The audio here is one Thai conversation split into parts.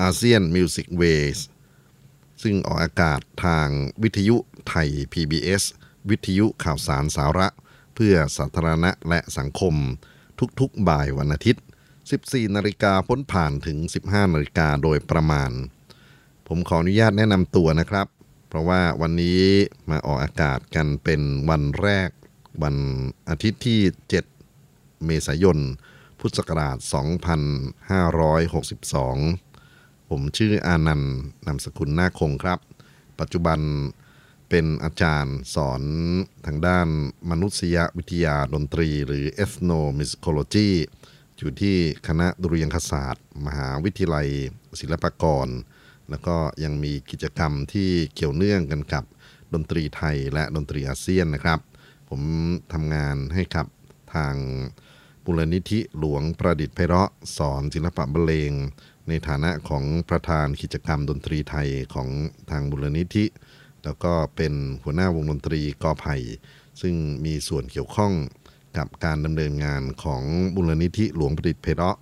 ASEAN Music Ways ซึ่งออกอากาศทางวิทยุไทย PBS วิทยุข่าวสารสาระ เพื่อสาธารณะและสังคม ทุกๆบ่ายวันอาทิตย์ 14 นาฬิกาพ้นผ่านถึง 15 นาฬิกาโดยประมาณ ผมขออนุญาตแนะนำตัวนะครับ เพราะว่าวันนี้มาออกอากาศกันเป็นวันแรก วันอาทิตย์ที่ 7 เมษายน พุทธศักราช 2562 ผมชื่ออานันต์นามสกุลนาคงครับ ปัจจุบันเป็นอาจารย์สอนทางด้านมนุษยวิทยาดนตรี หรือ ethnomusicology อยู่ที่คณะดุริยางคศาสตร์ มหาวิทยาลัยศิลปากร แล้วก็ยังมีกิจกรรมที่เกี่ยวเนื่องกันกับดนตรีไทยและดนตรีอาเซียนนะครับ ผมทำงานให้กับทางบุรณิธิหลวงประดิษฐ์ไพเราะสอนศิลปะบรรเลง ในฐานะของประธานกิจกรรมดนตรีไทยของทางมูลนิธิ แล้วก็เป็นหัวหน้าวงดนตรีกอไผ่ซึ่งมีส่วนเกี่ยวข้องกับการดำเนินงานของมูลนิธิหลวงประดิษฐไพเราะ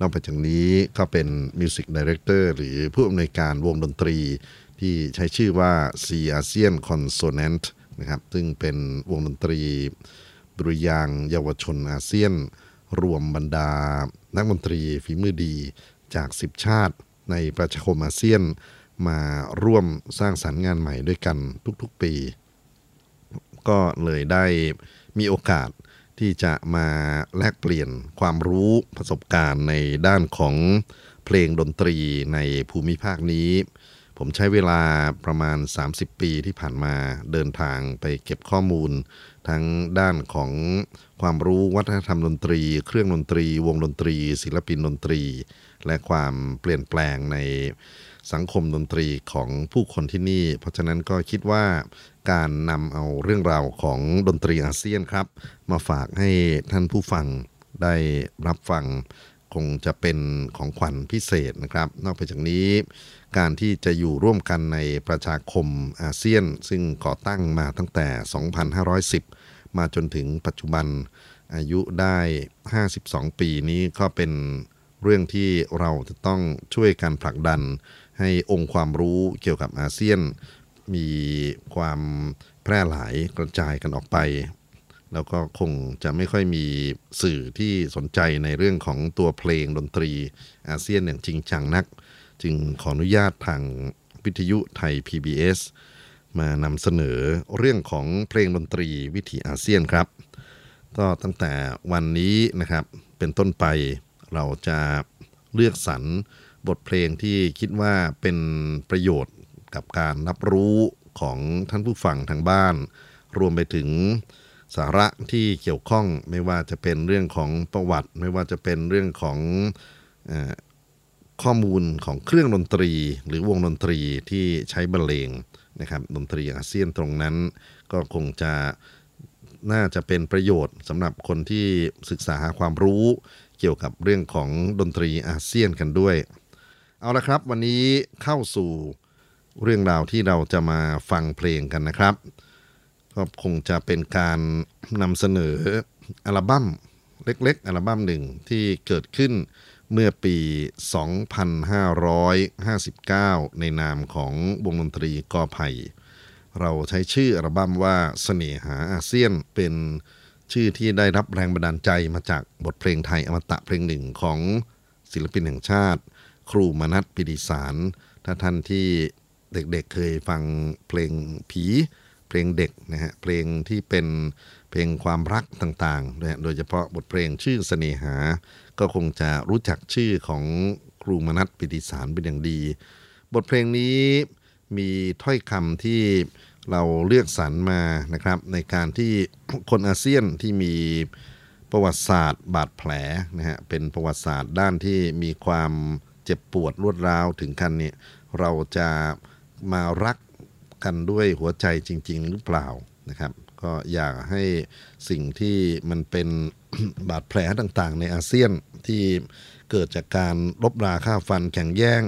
นอกจากนี้ก็เป็น music director หรือผู้อำนวยการวงดนตรี ที่ใช้ชื่อว่า C ASEAN Consonant นะครับ ซึ่งเป็นวงดนตรีดุริยางเยาวชนอาเซียน รวมบรรดานักดนตรีฝีมือดี จาก 10 ชาติในประชาคมอาเซียน มาร่วมสร้างสรรค์งานใหม่ด้วยกันทุกๆปี ก็เลยได้มีโอกาสที่จะมาแลกเปลี่ยนความรู้ประสบการณ์ในด้านของเพลงดนตรีในภูมิภาคนี้ ผมใช้เวลาประมาณ 30 ปีที่ผ่านมาเดินทางไปเก็บข้อมูล ทั้งด้านของความรู้วัฒนธรรมดนตรี เครื่องดนตรี วงดนตรี ศิลปินดนตรี และความเปลี่ยนแปลงในสังคมดนตรีของผู้คนที่นี่ เพราะฉะนั้นก็คิดว่าการนำเอาเรื่องราวของดนตรีอาเซียนครับ มาฝากให้ท่านผู้ฟังได้รับฟังคงจะเป็นของขวัญพิเศษนะครับ นอกจากนี้ การที่จะอยู่ร่วมกันในประชาคมอาเซียน ซึ่งก่อตั้งมาตั้งแต่ 2510 มาจนถึงปัจจุบันอายุได้ 52 ปีนี้ก็เป็น เรื่องที่เราจะต้องช่วยกันผลักดัน ให้องค์ความรู้เกี่ยวกับอาเซียน มีความแพร่หลายกระจายกันออกไป แล้วก็คงจะไม่ค่อยมีสื่อที่สนใจในเรื่องของตัวเพลงดนตรีอาเซียนอย่างจริงจังนัก จึงขออนุญาตทางวิทยุไทย PBS มานำเสนอเรื่องของเพลงดนตรีวิถีอาเซียนครับ ก็ตั้งแต่วันนี้นะครับเป็นต้นไป เราจะเลือกสรรบทเพลงที่คิดว่าเป็นประโยชน์กับการรับรู้ของท่านผู้ฟังทางบ้าน รวมไปถึงสาระที่เกี่ยวข้องไม่ว่าจะเป็นเรื่องของประวัติ ไม่ว่าจะเป็นเรื่องของอข้อมูลของเครื่องดนตรี หรือวงดนตรีที่ใช้บรรเลงนะครับดนตรีอาเซียนตรงนั้น ก็คงจะน่าจะเป็นประโยชน์สำหรับคนที่ศึกษาหาความรู้ เกี่ยวกับเรื่องของดนตรีอาเซียนกันด้วย เอาละครับวันนี้เข้าสู่เรื่องราวที่เราจะมาฟังเพลงกันนะครับ ก็คงจะเป็นการนำเสนออัลบั้มเล็กๆ อัลบั้มหนึ่งที่เกิดขึ้นเมื่อปี 2559 ในนามของวงดนตรีกอไผ่ เราใช้ชื่ออัลบั้มว่าเสน่หาอาเซียนเป็น ชื่อที่ได้รับแรงบันดาลใจมาจากบทเพลงไทยอมตะเพลงหนึ่งของศิลปินแห่งชาติ ครูมนัทปิดิสาร ถ้าท่านที่เด็กๆเเคยฟังเพลงผี เพลงเด็กนะฮะเพลงที่เป็นเพลงความรักต่างๆนะโดยเฉพาะบทเพลงชื่อเสน่หา ก็คงจะรู้จักชื่อของครูมนัทปิดิสารเป็นอย่างดี บทเพลงนี้มีถ้อยคำที่ เราเลือกสรรมานะครับในการที่คนอาเซียนที่มีประวัติศาสตร์บาดแผลนะฮะเป็นประวัติศาสตร์ด้านที่มีความเจ็บปวดรวดร้าวถึงขั้นเนี้เราจะมารักกันด้วยหัวใจจริง ๆ หรือเปล่านะครับ ก็อยากให้สิ่งที่มันเป็นบาดแผลต่างๆ ในอาเซียนที่เกิดจากการลบราค่าฟันแข่งแย่ง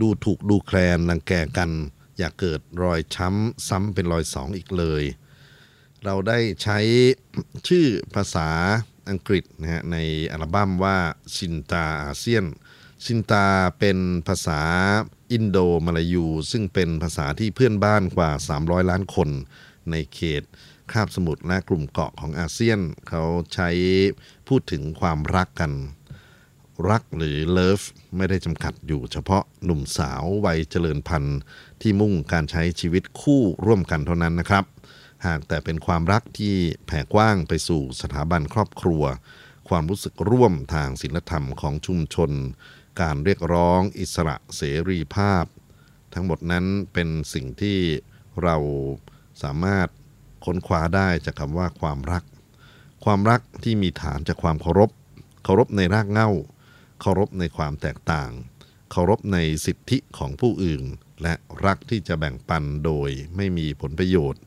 ดูถูกดูแคลนรังแกกัน อย่าเกิดรอยช้ำซ้ำเป็นรอยสองอีกเลย เราได้ใช้ชื่อภาษาอังกฤษนะฮะในอัลบั้มว่าชินตาอาเซียนชินตาเป็นภาษาอินโดมาลายู ซึ่งเป็นภาษาที่เพื่อนบ้านกว่า 300 ล้านคน ในเขตคาบสมุทรและกลุ่มเกาะของอาเซียน เขาใช้พูดถึงความรักกัน รักหรือเลิฟไม่ได้จำกัดอยู่เฉพาะหนุ่มสาววัยเจริญพันธุ์ ที่มุ่งการใช้ชีวิตคู่ร่วมกันเท่านั้นนะครับ หากแต่เป็นความรักที่แผ่กว้างไปสู่สถาบันครอบครัว ความรู้สึกร่วมทางศิลธรรมของชุมชน การเรียกร้องอิสระเสรีภาพ ทั้งหมดนั้นเป็นสิ่งที่เราสามารถค้นคว้าได้จากคำว่าความรัก ความรักที่มีฐานจากความเคารพ เคารพในรากเหง้า เคารพในความแตกต่าง เคารพในสิทธิของผู้อื่น และรักที่จะแบ่งปันโดยไม่มีผลประโยชน์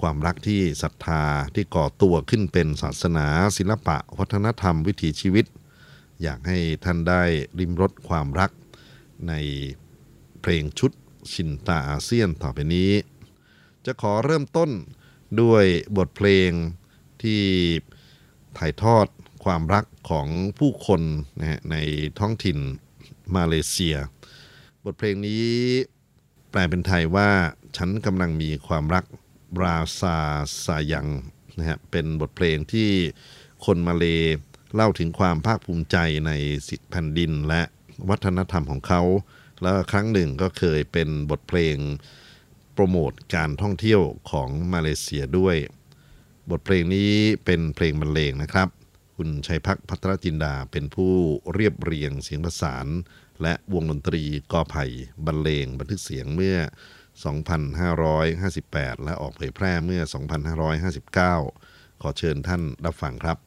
ความรักที่ศรัทธาที่ก่อตัวขึ้นเป็นศาสนา ศิลปะ วัฒนธรรมวิถีชีวิต อยากให้ท่านได้ริมรสความรัก ในเพลงชุดชินตาอาเซียนต่อไปนี้ จะขอเริ่มต้นด้วยบทเพลงที่ถ่ายทอด ความรักของผู้คนนะฮะในท้องถิ่นมาเลเซีย บทเพลงนี้แปลเป็นไทยว่าฉันกำลังมีความรักราซาซายังนะฮะเป็นบทเพลงที่คนมาเลเล่าถึงความภาคภูมิใจในสิทธิแผ่นดินและวัฒนธรรมของเขา แล้วครั้งหนึ่งก็เคยเป็นบทเพลงโปรโมทการท่องเที่ยวของมาเลเซียด้วย บทเพลงนี้เป็นเพลงบรรเลงนะครับ คุณชัยพักพัทรจินดาเป็นผู้เรียบเรียงเสียงประสาน และวงดนตรีกอไผ่บรรเลงบันทึกเสียงเมื่อ 2558 และออกเผยแพร่เมื่อ 2559 ขอเชิญท่านรับฟังครับ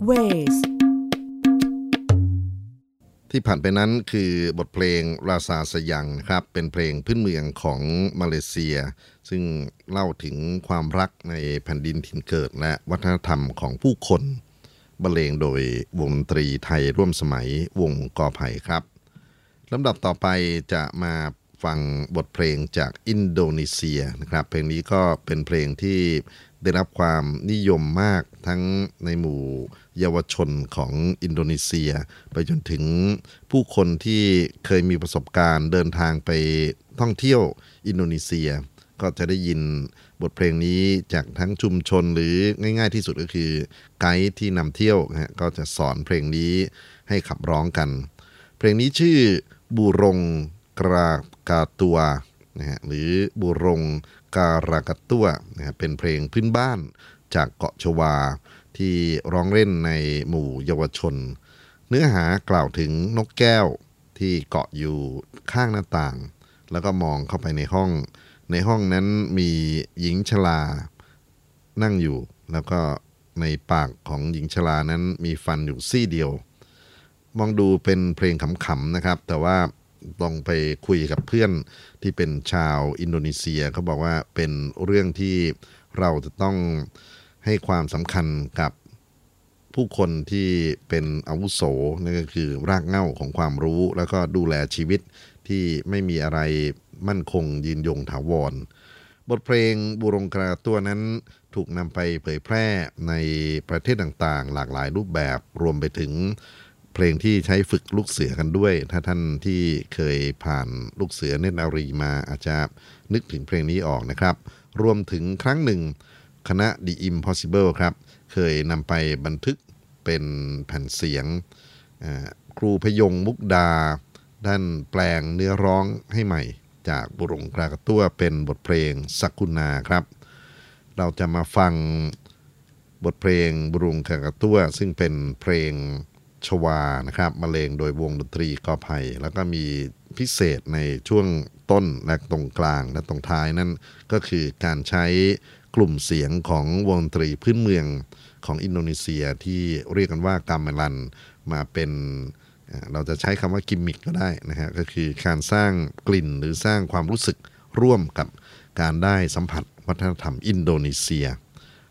Music Ways ที่ผ่านไปนั้นคือบทเพลงราซาสยังนะครับเป็นเพลงพื้นเมืองของมาเลเซีย ซึ่งเล่าถึงความรักในแผ่นดินถิ่นเกิดและวัฒนธรรมของผู้คนบรรเลงโดยวงดนตรีไทยร่วมสมัยวงกอไผ่ครับลำดับต่อไปจะมาฟังบทเพลงจากอินโดนีเซียนะครับ เพลงนี้ก็เป็นเพลงที่ได้รับความนิยมมากทั้งในหมู่ เยาวชนของอินโดนีเซีย ไปจนถึงผู้คนที่เคยมีประสบการณ์เดินทางไปท่องเที่ยวอินโดนีเซีย ก็จะได้ยินบทเพลงนี้จากทั้งชุมชนหรือง่ายๆที่สุดก็คือไกด์ที่นำเที่ยวนะก็จะสอนเพลงนี้ให้ขับร้องกัน เพลงนี้ชื่อบูรงกรากาตัวนะฮะหรือบุรงการากาตัวนะฮะเป็นเพลงพื้นบ้านจากเกาะชวา ที่ร้องเล่นในหมู่เยาวชน เนื้อหากล่าวถึงนกแก้วที่เกาะอยู่ข้างหน้าต่าง แล้วก็มองเข้าไปในห้อง ในห้องนั้นมีหญิงชลานั่งอยู่ แล้วก็ในปากของหญิงชลานั้นมีฟันอยู่ซี่เดียว มองดูเป็นเพลงขำๆนะครับ แต่ว่าต้องไปคุยกับเพื่อนที่เป็นชาวอินโดนีเซียเขาบอกว่าเป็นเรื่องที่เราจะต้อง ให้ความสำคัญกับผู้คนที่เป็นอาวุโสนั่นก็คือรากเหง้าของความรู้ แล้วก็ดูแลชีวิตที่ไม่มีอะไรมั่นคงยืนยงถาวร บทเพลงบุรงกราตัวนั้นถูกนำไปเผยแพร่ในประเทศต่างๆ หลากหลายรูปแบบรวมไปถึงเพลงที่ใช้ฝึกลูกเสือกันด้วย ถ้าท่านที่เคยผ่านลูกเสือเนตรนารีมาอาจจะนึกถึงเพลงนี้ออกนะครับ รวมถึงครั้งหนึ่ง คณะ The Impossible ครับ เคยนำไปบันทึกเป็นแผ่นเสียง ครูพยงมุกดา ด้านแปลงเนื้อร้องให้ใหม่ จากบุรงกรากตัวเป็นบทเพลงสักุณาครับ เราจะมาฟังบทเพลงบุรุงกากตัว ซึ่งเป็นเพลงชวานะครับมาเลงโดยวงดนตรีกอไผ่แล้วก็มีพิเศษในช่วงต้นและตรงกลางและตรงท้ายนั่นก็คือการใช้ กลุ่มเสียงของวงดนตรีพื้นเมืองของอินโดนีเซียที่เรียกกันว่ากามเมลันมาเป็นเราจะใช้คำว่ากิมมิกก็ได้นะฮะก็คือการสร้างกลิ่นหรือสร้างความรู้สึกร่วมกับการได้สัมผัสวัฒนธรรมอินโดนีเซีย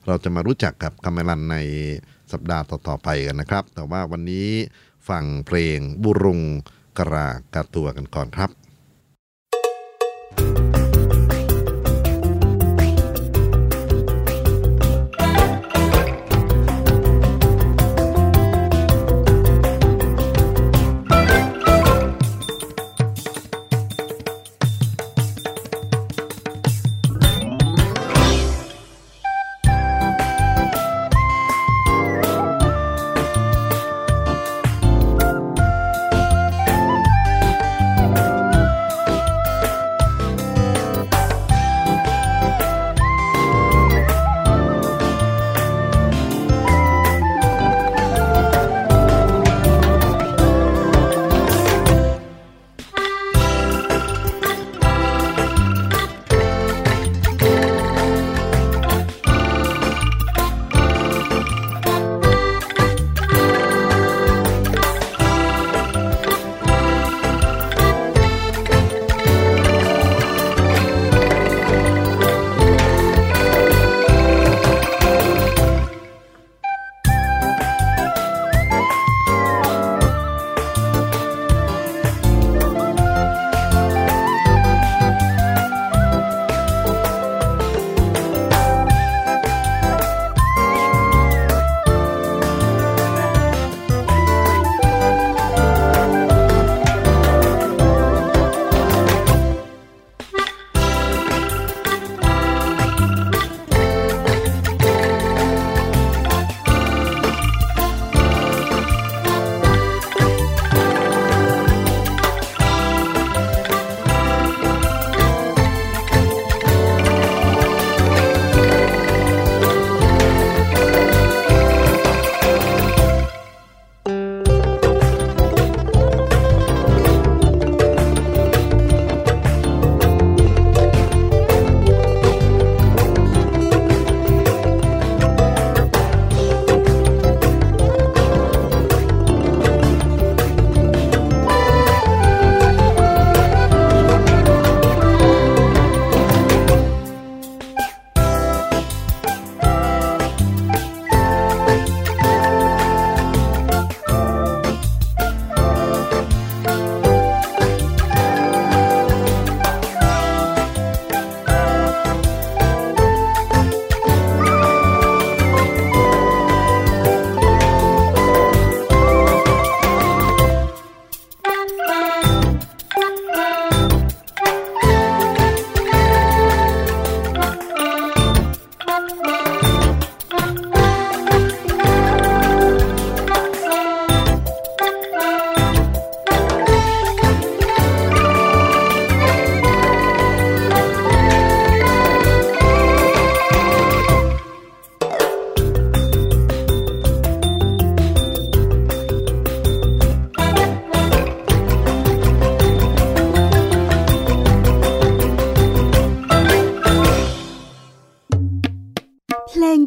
เราจะมารู้จักกับกามเมลันในสัปดาห์ต่อๆไปกันนะครับ แต่ว่าวันนี้ฟังเพลงบุรุงกรากาตัวกันก่อนครับ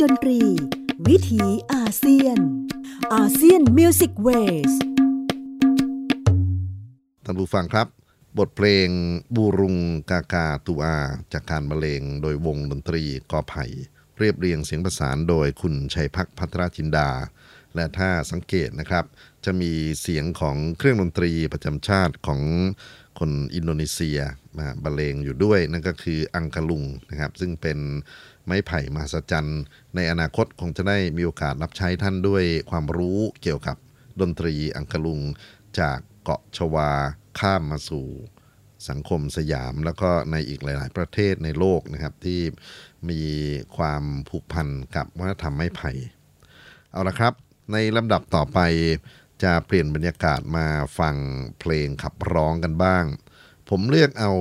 ดนตรี วิถีอาเซียน อาเซียนมิวสิกเวสท่านผู้ฟังครับ บทเพลงบูรุงกากาตูอา จากการบรรเลงโดยวงดนตรีกอไผ่เรียบเรียงเสียงประสานโดยคุณชัยพักพัทรจินดา และถ้าสังเกตนะครับ จะมีเสียงของเครื่องดนตรีประจำชาติของคนอินโดนีเซียมาบรรเลงอยู่ด้วย นั่นก็คืออังกะลุงนะครับ ซึ่งเป็น ไม้ไผ่มหัศจรรย์ ในอนาคตคงจะได้มีโอกาสรับใช้ท่านด้วยความรู้เกี่ยวกับดนตรีอังกลุง จากเกาะชวาข้ามมาสู่สังคมสยาม แล้วก็ในอีกหลาย ๆ ประเทศในโลกนะครับที่มีความผูกพันกับวัฒนธรรมไม้ไผ่ เอาละครับ ในลำดับต่อไปจะเปลี่ยนบรรยากาศมาฟังเพลงขับร้องกันบ้าง ผมเลือกเอา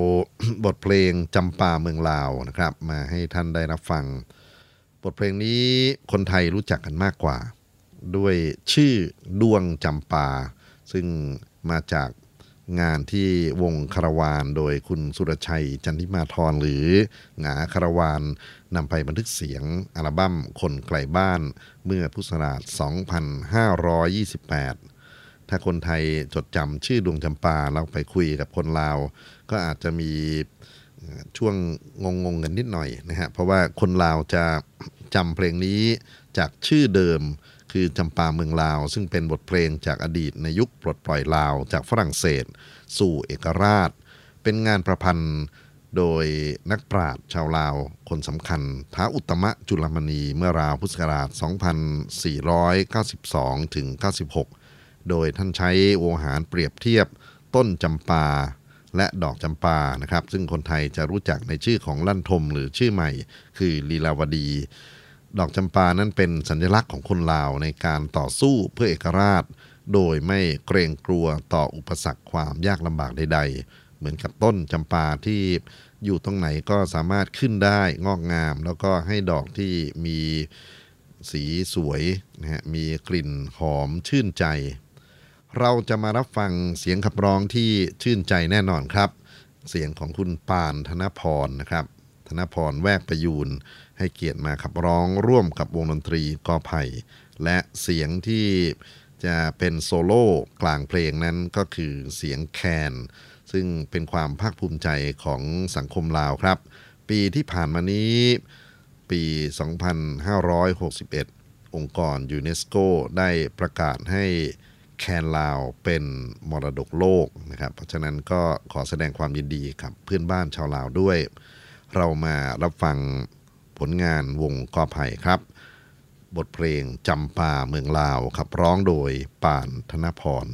บทเพลงจำปาเมืองลาวนะครับ มาให้ท่านได้รับฟัง บทเพลงนี้คนไทยรู้จักกันมากกว่า ด้วยชื่อดวงจำปา ซึ่งมาจากงานที่วงคารวานโดยคุณสุรชัยจันทิมาทรหรือหงาคารวานนำไปบันทึกเสียงอัลบั้มคนไกลบ้านเมื่อพุทธศักราช2528 ถ้าคนไทยจดจำชื่อดวงจำปาเราไปคุยกับคนลาว ก็อาจจะมีช่วงงงงกันนิดหน่อยนะฮะเพราะว่าคนลาวจะจำเพลงนี้จากชื่อเดิมคือจำปาเมืองลาว ซึ่งเป็นบทเพลงจากอดีตในยุคปลดปล่อยลาวจากฝรั่งเศส สู่เอกราช เป็นงานประพันธ์โดยนักปราชญ์ชาวลาวคนสำคัญท้าอุตมะจุลมณีเมื่อราวพุทธศักราช 2492 ถึง 96 โดยท่านใช้โวหารเปรียบเทียบต้นจำปาและดอกจำปานะครับ ซึ่งคนไทยจะรู้จักในชื่อของลั่นทมหรือชื่อใหม่ คือลีลาวดี ดอกจำปานั้นเป็นสัญลักษณ์ของคนลาวในการต่อสู้เพื่อเอกราช โดยไม่เกรงกลัวต่ออุปสรรคความยากลำบากใด ๆ เหมือนกับต้นจำปาที่อยู่ตรงไหนก็สามารถขึ้นได้งอกงาม แล้วก็ให้ดอกที่มีสีสวยนะฮะมีกลิ่นหอมชื่นใจ เราจะมารับฟังเสียงขับร้องที่ชื่นใจแน่นอนครับ เสียงของคุณปานธนพรนะครับ ธนพรแวกประยูนให้เกียรติมาขับร้องร่วมกับวงดนตรีกอไผ่และเสียงที่จะเป็นโซโล่กลางเพลงนั้นก็คือเสียงแคน ซึ่งเป็นความภาคภูมิใจของสังคมลาวครับ ปีที่ผ่านมานี้ ปี 2561 องค์กรยูเนสโกได้ประกาศให้ แคนลาวเป็นมรดกโลกนะครับเพราะฉะนั้นก็ขอแสดงความยินดีกับเพื่อนบ้านชาวลาวด้วย เรามารับฟังผลงานวงกอไผ่ครับ บทเพลงจำปาเมืองลาวขับร้องโดยป่านธนพร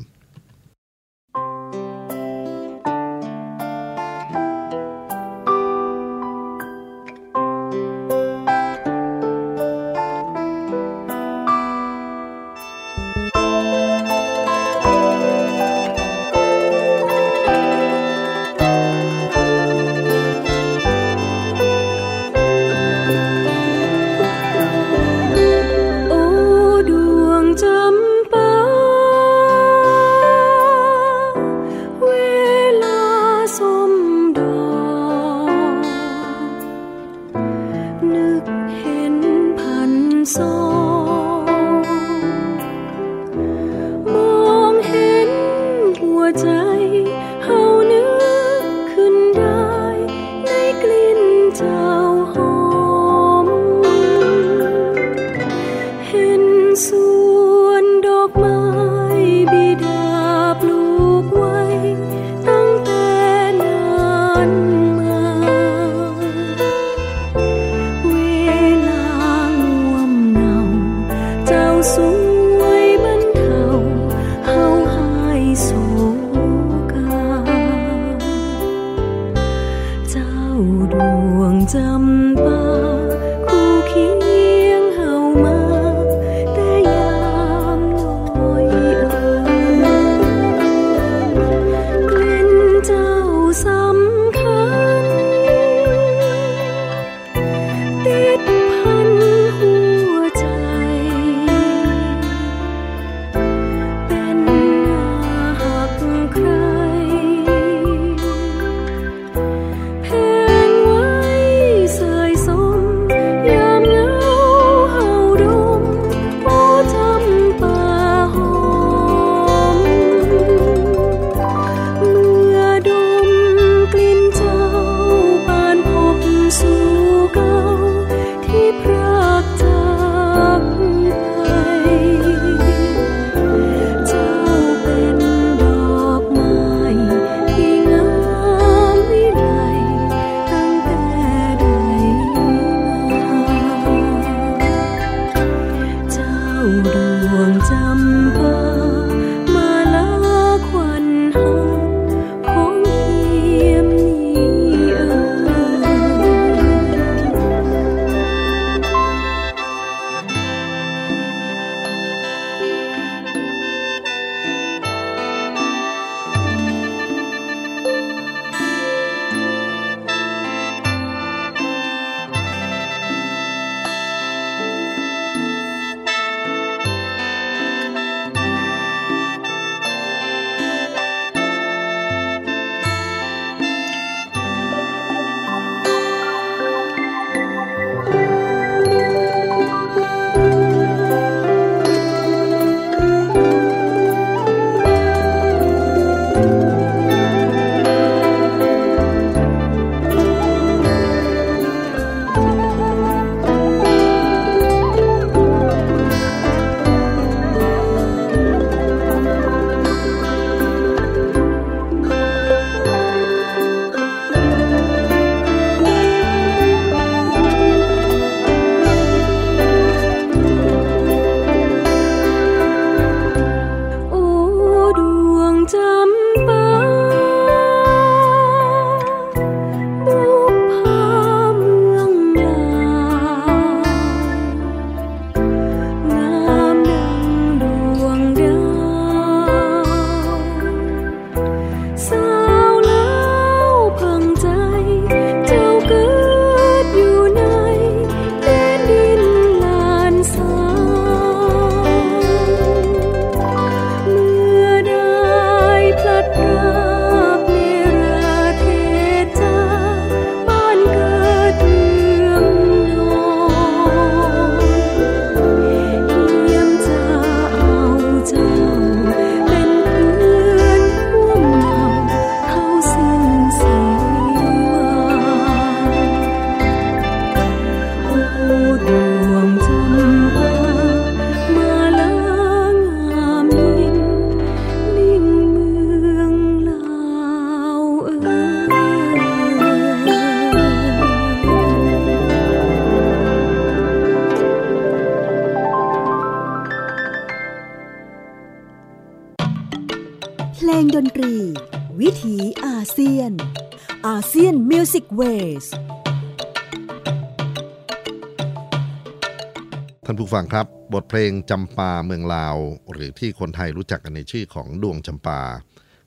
ลงจำปาเมืองลาว หรือที่คนไทยรู้จักกันในชื่อของดวงจำปา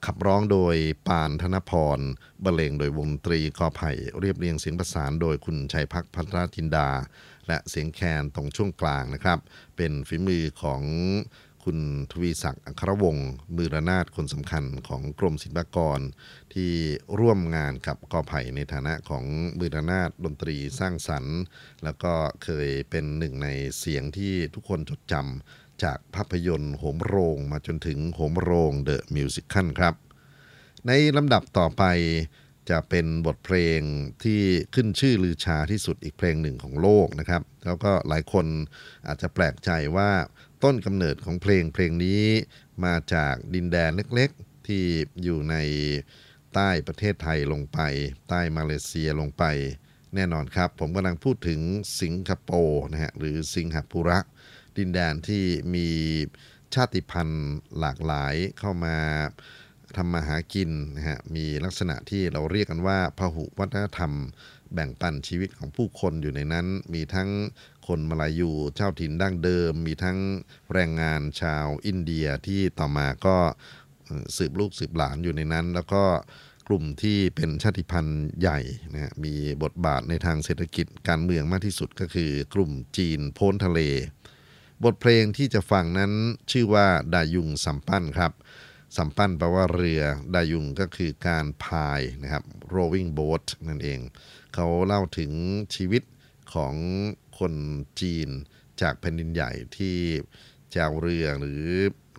ขับร้องโดยปานธนพรบรรเลงโดยวงตรีกอไผ่เรียบเรียงเสียงประสานโดยคุณชัยพักพัทรจินดา และเสียงแคนตรงช่วงกลางนะครับ เป็นฝีมือของ คุณทวีศักดิ์อัครวงศ์มือระนาดคนสำคัญของกรมศิลปากร ที่ร่วมงานกับกอไผ่ในฐานะของมือระนาดดนตรีสร้างสรรค์ แล้วก็เคยเป็นหนึ่งในเสียงที่ทุกคนจดจำจากภาพยนตร์โหมโรงมาจนถึงโหมโรงเดอะมิวสิคัลครับ ในลำดับต่อไปจะเป็นบทเพลงที่ขึ้นชื่อลือชาที่สุดอีกเพลงหนึ่งของโลกนะครับ แล้วก็หลายคนอาจจะแปลกใจว่า ต้นกำเนิดของเพลงเพลงนี้มาจากดินแดนเล็กๆ ที่อยู่ในใต้ประเทศไทยลงไป ใต้มาเลเซียลงไป แน่นอนครับ ผมกำลังพูดถึงสิงคโปร์นะฮะหรือสิงหปุระ ดินแดนที่มีชาติพันธุ์หลากหลายเข้ามาทำมาหากินนะฮะมีลักษณะที่เราเรียกกันว่าพหุวัฒนธรรม แบ่งปันชีวิตของผู้คนอยู่ในนั้น มีทั้ง คนมาลายูเจ้าถิ่นดั้งเดิม มีทั้งแรงงานชาวอินเดียที่ต่อมาก็สืบลูกสืบหลานอยู่ในนั้น แล้วก็กลุ่มที่เป็นชาติพันธุ์ใหญ่นะมีบทบาทในทางเศรษฐกิจการเมืองมากที่สุดก็คือกลุ่มจีนโพ้นทะเล บทเพลงที่จะฟังนั้นชื่อว่าดายุงสัมปั้นครับสัมปั้นแปลว่าเรือดายุงก็คือการพายนะครับ rowing boat นั่นเอง เขาเล่าถึงชีวิตของ คนจีนจากแผ่นดินใหญ่ที่จาวเรือหรือ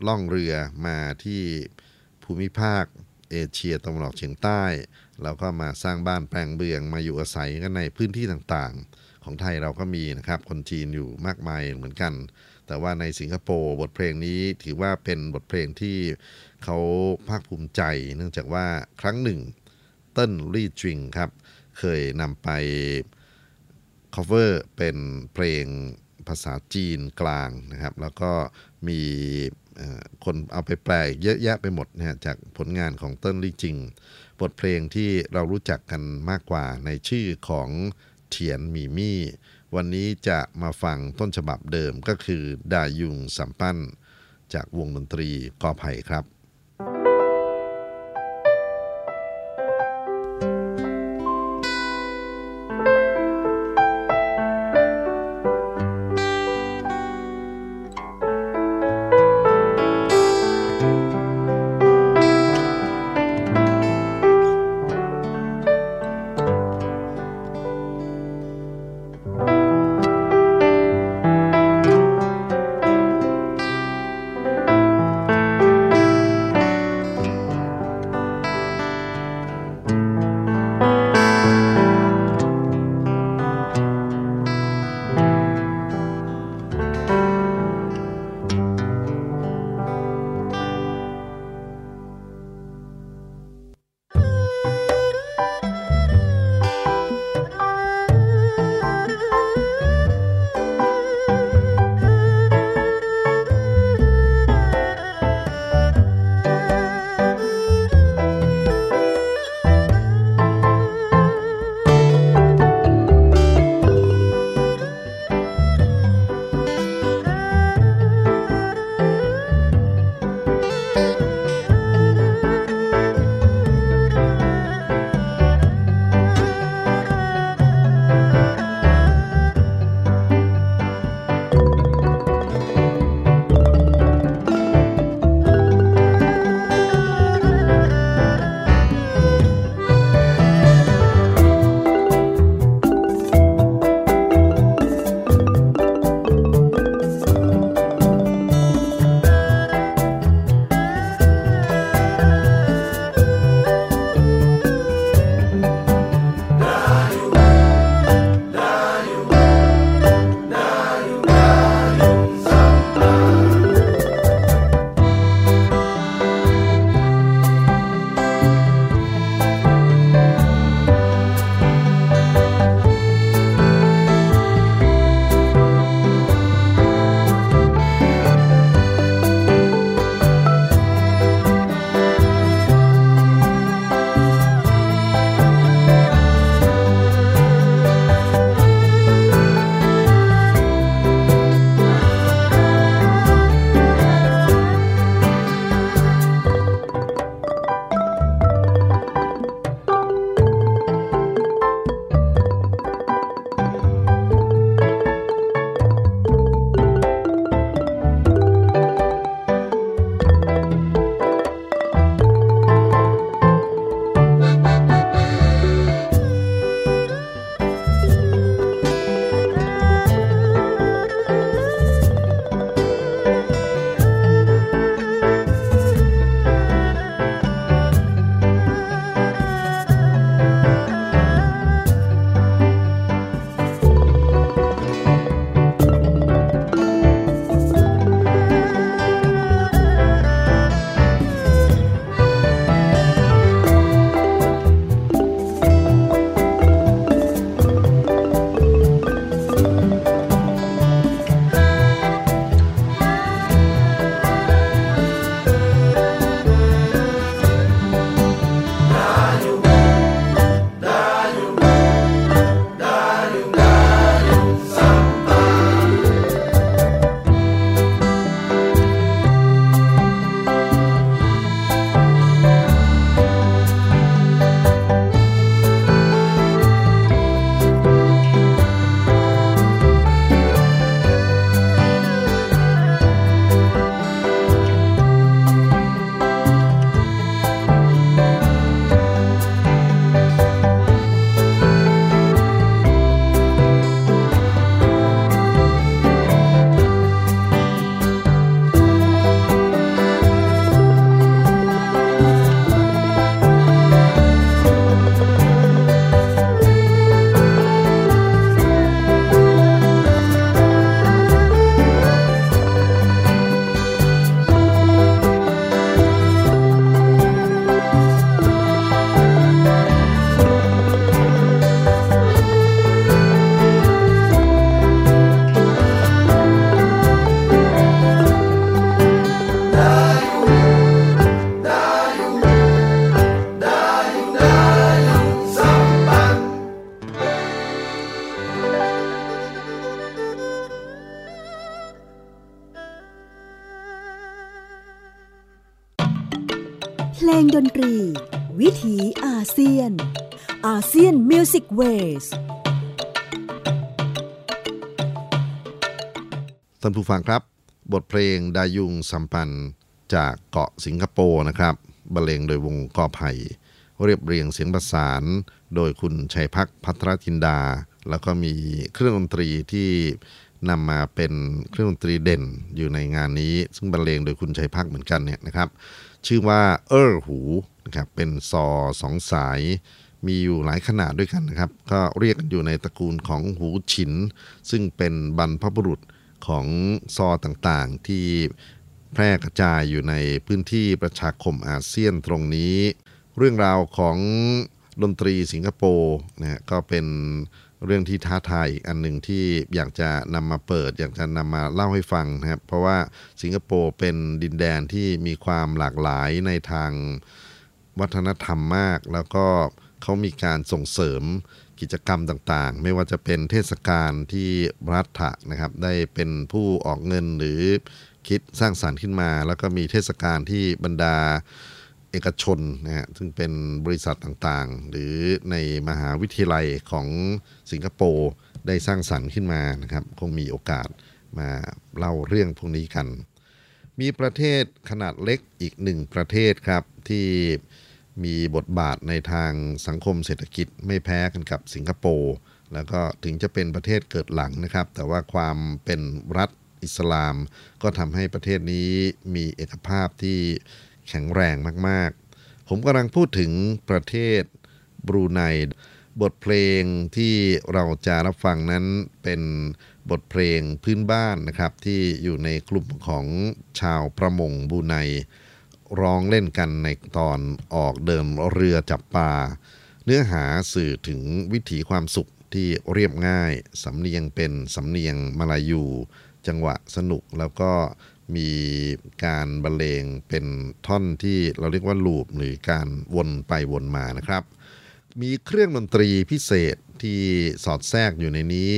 ล่องเรือมาที่ภูมิภาคเอเชียตะวันออกเฉียงใต้ แล้วก็มาสร้างบ้านแปลงเบืองมาอยู่อาศัยกันในพื้นที่ต่างๆ ของไทยเราก็มีนะครับ คนจีนอยู่มากมายเหมือนกัน แต่ว่าในสิงคโปร์บทเพลงนี้ถือว่าเป็นบทเพลงที่เขาภาคภูมิใจ เนื่องจากว่าครั้งหนึ่งเติ้ลลี่จิงครับ เคยนำไป cover เป็นเพลงภาษาจีนกลางนะครับ แล้วก็มีคนเอาไปแปลเยอะแยะไปหมดนะฮะจากผลงานของเติ้ลลี่จิง บทเพลงที่เรารู้จักกันมากกว่าในชื่อของเทียนมีมี่ วันนี้จะมาฟังต้นฉบับเดิมก็คือดายุงสัมปั้น จากวงดนตรีกอไผ่ครับ เพลงดนตรี วิถีอาเซียน ASEAN Music Waysท่านผู้ฟังครับ บทเพลงดายุงสัมพันธ์จากเกาะสิงคโปร์นะครับบรรเลงโดยวงกอไผ่เรียบเรียงเสียงประสาน โดยคุณชัยภัค ภัทรจินดา แล้วก็มีเครื่องดนตรีที่นำมาเป็นเครื่องดนตรีเด่นอยู่ในงานนี้ ซึ่งบรรเลงโดยคุณชัยพักเหมือนกันเนี่ยนะครับ ชื่อว่าเออหูนะครับเป็นซอสองสาย มีอยู่หลายขนาดด้วยกันนะครับ ก็เรียกกันอยู่ในตระกูลของหูฉิน ซึ่งเป็นบรรพบุรุษของซอต่างๆ ที่แพร่กระจายอยู่ในพื้นที่ประชาคมอาเซียนตรงนี้ เรื่องราวของดนตรีสิงคโปร์นะก็เป็น เรื่องที่ท้าทายอีกอันหนึ่งที่อยากจะนำมาเปิด อยากจะนำมาเล่าให้ฟังนะครับเพราะว่าสิงคโปร์เป็นดินแดนที่มีความหลากหลายในทางวัฒนธรรมมาก แล้วก็เขามีการส่งเสริมกิจกรรมต่างๆ ไม่ว่าจะเป็นเทศกาลที่รัฐะนะครับได้เป็นผู้ออกเงินหรือคิดสร้างสารรค์ขึ้นมา แล้วก็มีเทศกาลที่บรรดา เอกชนนะฮะซึ่งเป็นบริษัทต่างๆ หรือในมหาวิทยาลัยของสิงคโปร์ได้สร้างสรรค์ขึ้นมานะครับ คงมีโอกาสมาเล่าเรื่องพวกนี้กัน มีประเทศขนาดเล็กอีกหนึ่งประเทศครับ ที่มีบทบาทในทางสังคมเศรษฐกิจไม่แพ้กันกับสิงคโปร์แล้วก็ถึงจะเป็นประเทศเกิดหลังนะครับ แต่ว่าความเป็นรัฐอิสลาม ก็ทำให้ประเทศนี้มีเอกภาพที่ แข็งแรงมาก ๆ ผมกำลังพูดถึงประเทศบรูไนบทเพลงที่เราจะรับฟังนั้นเป็นบทเพลงพื้นบ้านนะครับ ที่อยู่ในกลุ่มของชาวประมงบรูไนร้องเล่นกันในตอนออกเดินเรือจับปลาเนื้อหาสื่อถึงวิถีความสุขที่เรียบง่าย สำเนียงเป็นสำเนียงมาลายู จังหวะสนุกแล้วก็มีการบรรเลงเป็นท่อนที่เราเรียกว่าลูปหรือการวนไปวนมานะครับ มีเครื่องดนตรีพิเศษที่สอดแทรกอยู่ในนี้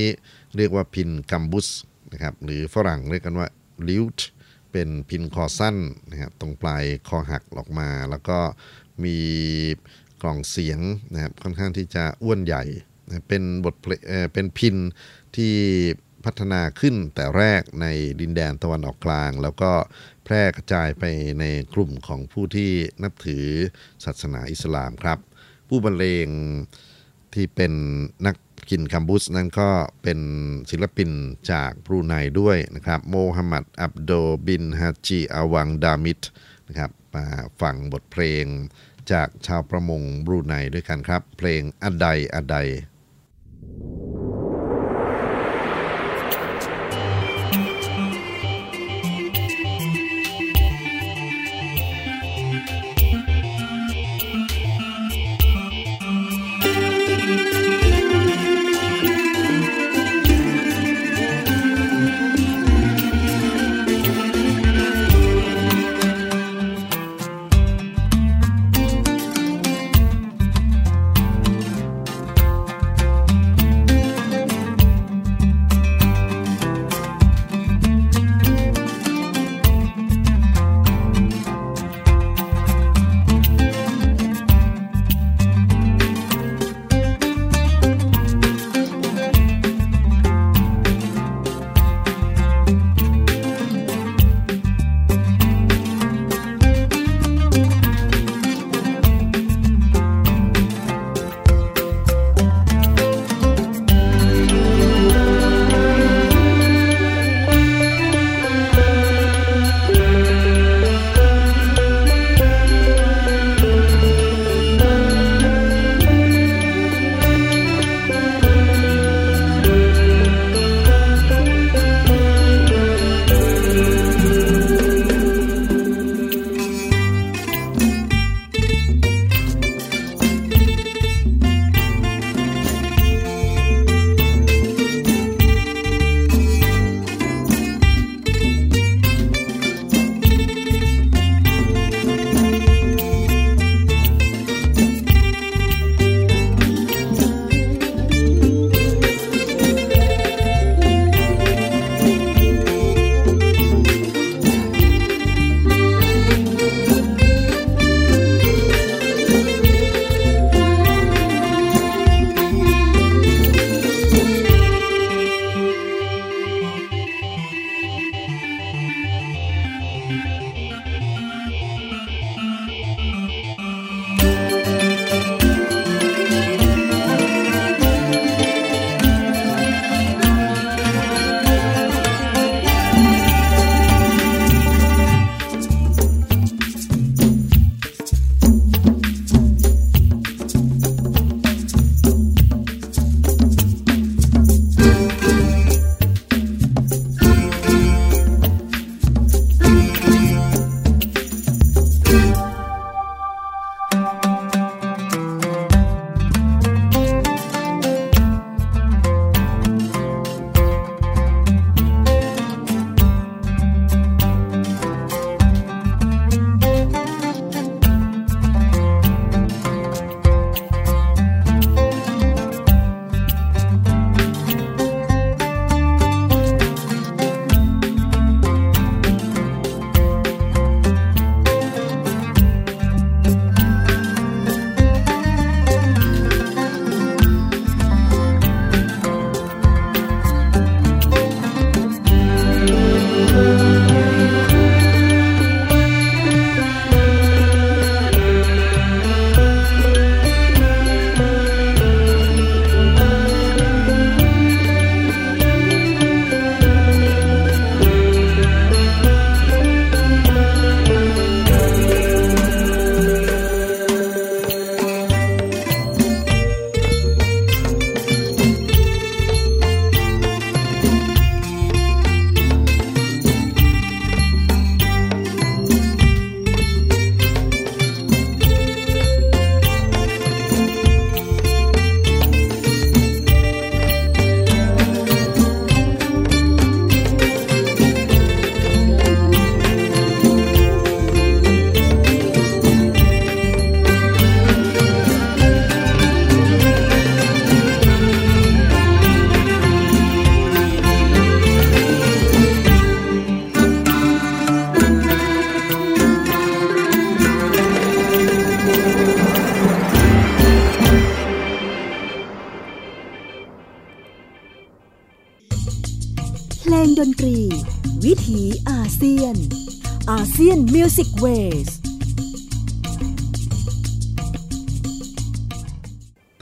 เรียกว่าพินกัมบุสนะครับหรือฝรั่งเรียกกันว่าลิวต์เป็นพินคอสั้นนะครับตรงปลายคอหักออกมา แล้วก็มีกล่องเสียงนะครับค่อนข้างที่จะอ้วนใหญ่ เป็นบทเพลเป็นพินที่ พัฒนาขึ้นแต่แรกในดินแดนตะวันออกกลาง แล้วก็แพร่กระจายไปในกลุ่มของผู้ที่นับถือศาสนาอิสลามครับ ผู้บรรเลงที่เป็นนักกินคัมบุสนั้นก็เป็นศิลปินจากบรูไนด้วยนะครับ โมฮัมหมัดอับโดบินฮาจีอาวังดามิดนะครับมาฟังบทเพลงจากชาวประมงบรูไนด้วยกันครับ เพลงอดไดอดได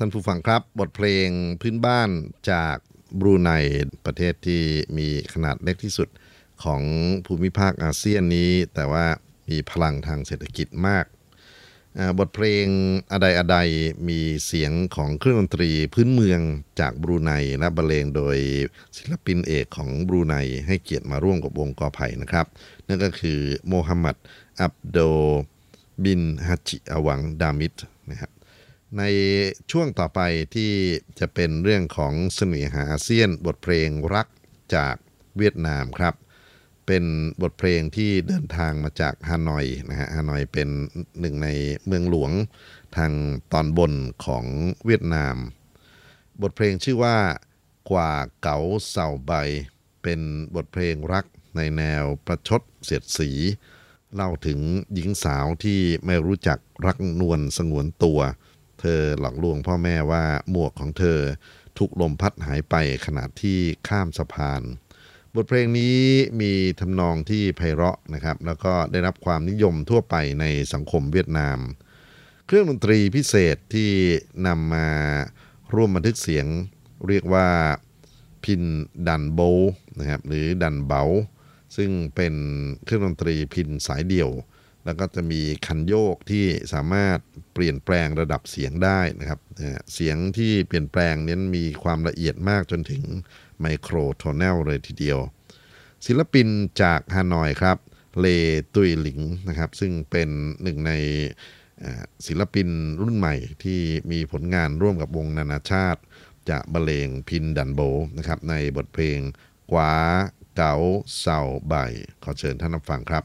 ท่านผู้ฟังครับ บทเพลงพื้นบ้านจากบรูไนประเทศที่มีขนาดเล็กที่สุดของภูมิภาคอาเซียนนี้ แต่ว่ามีพลังทางเศรษฐกิจมาก บทเพลงอใดอใดมีเสียงของเครื่องดนตรีพื้นเมืองจากบรูไนและบรรเลงโดยศิลปินเอกของบรูไนให้เกียรติมาร่วมกับวงกอไผ่นะครับ นั่นก็คือโมฮัมหมัดอับโดบินฮัจิอวังดามิดนะครับ ในช่วงต่อไปที่จะเป็นเรื่องของเสน่หาอาเซียนบทเพลงรักจากเวียดนามครับ เป็นบทเพลงที่เดินทางมาจากฮานอยนะฮะฮานอยเป็นหนึ่งในเมืองหลวงทางตอนบนของเวียดนาม บทเพลงชื่อว่ากว่าเก๋าเสาใบ เป็นบทเพลงรักในแนวประชดเสียดสี เล่าถึงหญิงสาวที่ไม่รู้จักรักนวลสงวนตัว เธอหลอกลวงพ่อแม่ว่าหมวกของเธอถูกลมพัดหายไปขณะที่ข้ามสะพาน บทเพลงนี้มีทำนองที่ไพเราะนะครับ แล้วก็ได้รับความนิยมทั่วไปในสังคมเวียดนาม เครื่องดนตรีพิเศษที่นำมาร่วมบันทึกเสียงเรียกว่าพิณดันโบนะครับหรือดันเบาซึ่งเป็นเครื่องดนตรีพิณสายเดี่ยว แล้วก็จะมีคันโยกที่สามารถเปลี่ยนแปลงระดับเสียงได้นะครับ เสียงที่เปลี่ยนแปลงนี้มีความละเอียดมากจนถึง microtonal เลยทีเดียว ศิลปินจากฮานอยครับ เลตุยหลิงนะครับ ซึ่งเป็นหนึ่งในศิลปินรุ่นใหม่ที่มีผลงานร่วมกับวงนานาชาติ จะบรรเลงพินดันโบนะครับในบทเพลงกว้าเก๋าเศร้าใบขอเชิญท่านรับฟังครับ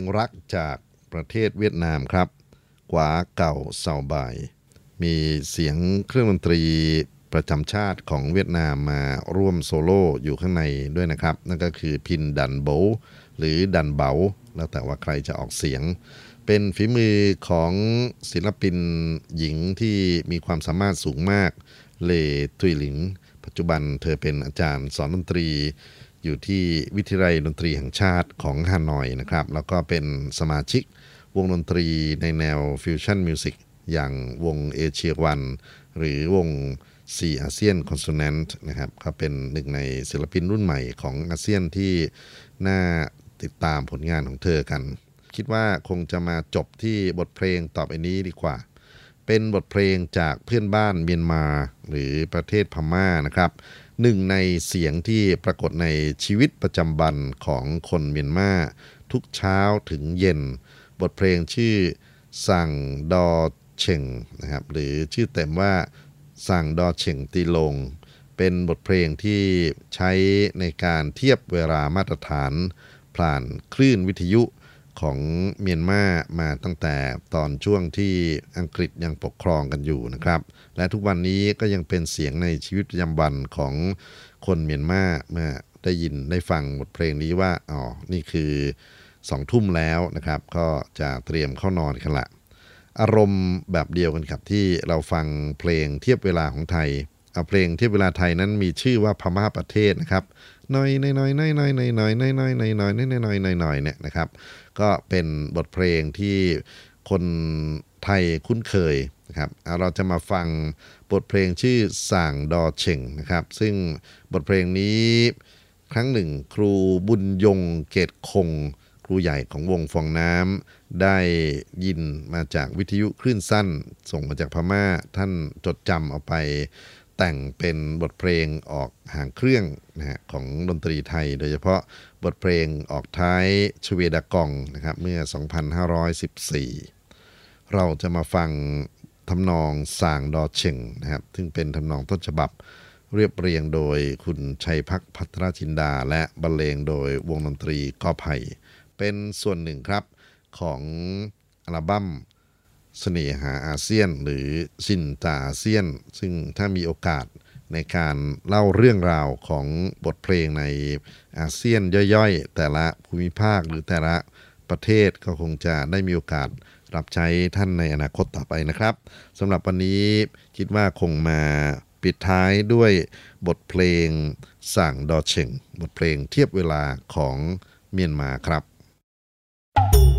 งรักจากประเทศเวียดนามครับกว่าเก่าเสาบาย มีเสียงเครื่องดนตรีประจำชาติของเวียดนามมาร่วมโซโล่อยู่ข้างในด้วยนะครับ นั่นก็คือพิณดันโบหรือดันเบาแล้วแต่ว่าใครจะออกเสียง เป็นฝีมือของศิลปินหญิงที่มีความสามารถสูงมากเลตุยหลิง ปัจจุบันเธอเป็นอาจารย์สอนดนตรี อยู่ที่วิทยาลัยดนตรีแห่งชาติของฮานอยนะครับ แล้วก็เป็นสมาชิกวงดนตรีในแนว fusion music อย่างวง Asia One หรือวง C ASEAN Consonant นะครับเขาเป็นหนึ่งในศิลปินรุ่นใหม่ของอาเซียนที่น่าติดตามผลงานของเธอกัน คิดว่าคงจะมาจบที่บทเพลงต่อไปนี้ดีกว่า เป็นบทเพลงจากเพื่อนบ้านเมียนมาหรือประเทศพม่านะครับ หนึ่งในเสียงที่ปรากฏในชีวิตประจำวันของคนเมียนมาทุกเช้าถึงเย็น บทเพลงชื่อสั่งดอเชงนะครับหรือชื่อเต็มว่าสั่งดอเชงตีลง เป็นบทเพลงที่ใช้ในการเทียบเวลามาตรฐาน ผ่านคลื่นวิทยุ ของเมียนมามาตั้งแต่ตอนช่วงที่อังกฤษยังปกครองกันอยู่นะครับ และทุกวันนี้ก็ยังเป็นเสียงในชีวิตประจำวันของคนเมียนมาเมื่อได้ยินได้ฟังบทเพลงนี้ว่าอ๋อนี่คือสองทุ่มแล้วนะครับ ก็จะเตรียมเข้านอนกันละอารมณ์แบบเดียวกันครับที่เราฟังเพลงเทียบเวลาของไทยเอาเพลงเทียบเวลาไทยนั้นมีชื่อว่าพม่าประเทศนะครับน้อยน้อยน้อยน้อยน้อยน้อยน้อยน้อยน้อยน้อยน้อยน้อยน้อยน้อยน้อยเนี่ยนะครับ ก็เป็นบทเพลงที่คนไทยคุ้นเคยนะครับเราจะมาฟังบทเพลงชื่อสั่งดอเชงนะครับ ซึ่งบทเพลงนี้ครั้งหนึ่งครูบุญยงเกตคง ครูใหญ่ของวงฟองน้ำได้ยินมาจากวิทยุคลื่นสั้น ส่งมาจากพม่าท่านจดจำเอาไป แต่งเป็นบทเพลงออกห่างเครื่องนะฮะของดนตรีไทย โดยเฉพาะบทเพลงออกท้ายชเวดากองนะครับเมื่อ 2514 เราจะมาฟังทำนองสางดอเชงนะครับซึ่งเป็นทำนองต้นฉบับเรียบเรียงโดยคุณชัยพักพัทรชินดา และบรรเลงโดยวงดนตรีกอไผ่เป็นส่วนหนึ่งครับของอัลบั้ม เสน่หาอาเซียนหรือสินตาอาเซียน ซึ่งถ้ามีโอกาสในการเล่าเรื่องราวของบทเพลงในอาเซียนย่อยๆ แต่ละภูมิภาคหรือแต่ละประเทศก็คงจะได้มีโอกาสรับใช้ท่านในอนาคตต่อไปนะครับสำหรับวันนี้คิดว่าคงมาปิดท้ายด้วยบทเพลงสั่งดอเชงบทเพลงเทียบเวลาของเมียนมาครับลง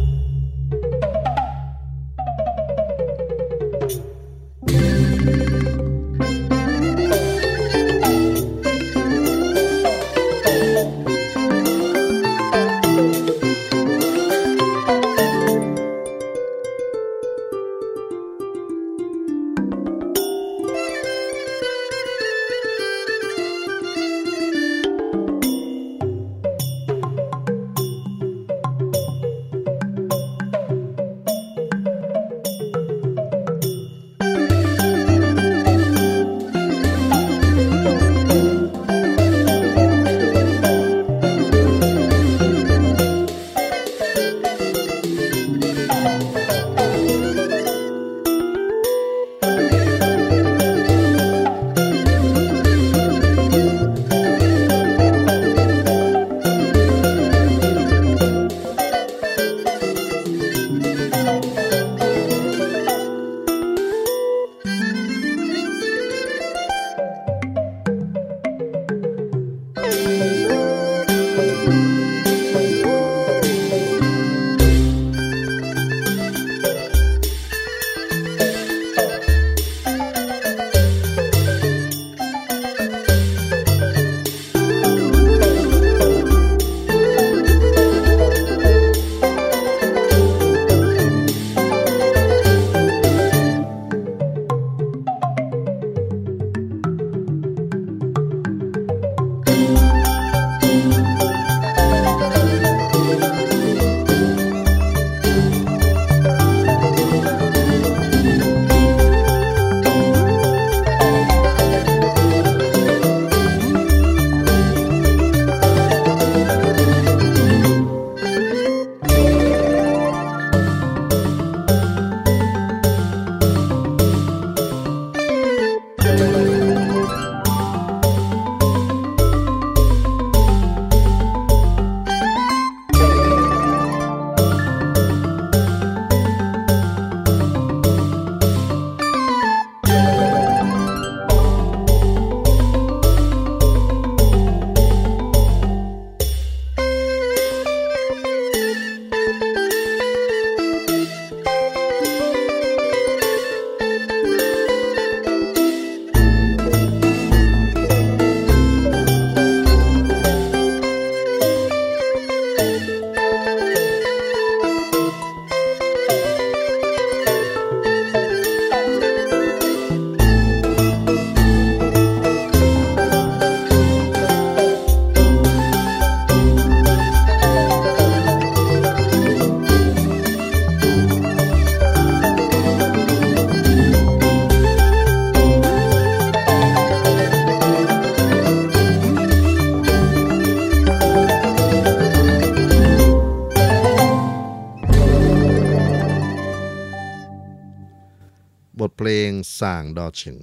ส่างดอเฉิง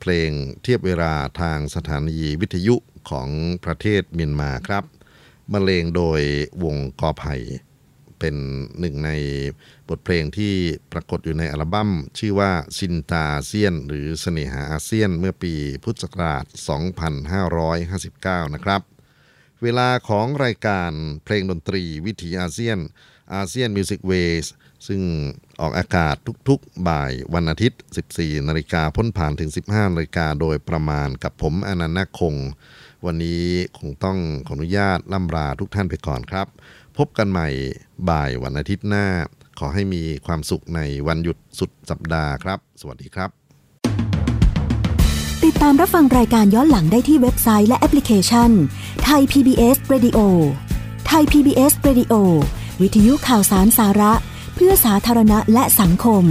เพลงเทียบเวลาทางสถานีวิทยุของประเทศเมียนมาครับบรรเลงโดยวงกอไผ่เป็นหนึ่งในบทเพลงที่ปรากฏอยู่ในอัลบั้ม ชื่อว่าซินตาอาเซียน หรือเสน่หาอาเซียนเมื่อปีพุทธศักราช 2559 นะครับ เวลาของรายการเพลงดนตรีวิถีอาเซียนอาเซียนมิวสิกเวสซึ่ง ออกอากาศทุกๆ บ่ายวันอาทิตย์ 14 นาฬิกาพ้นผ่านถึง 15 นาฬิกาโดยประมาณกับผมอนันต์คง วันนี้คงต้องขออนุญาตล่ำลาทุกท่านไปก่อนครับ พบกันใหม่บ่ายวันอาทิตย์หน้า ขอให้มีความสุขในวันหยุดสุดสัปดาห์ครับ สวัสดีครับ ติดตามรับฟังรายการย้อนหลังได้ที่เว็บไซต์และแอปพลิเคชันไทย PBS Radio ไทย PBS Radio วิทยุข่าวสารสาระ พื่อสาธารณะและสังคม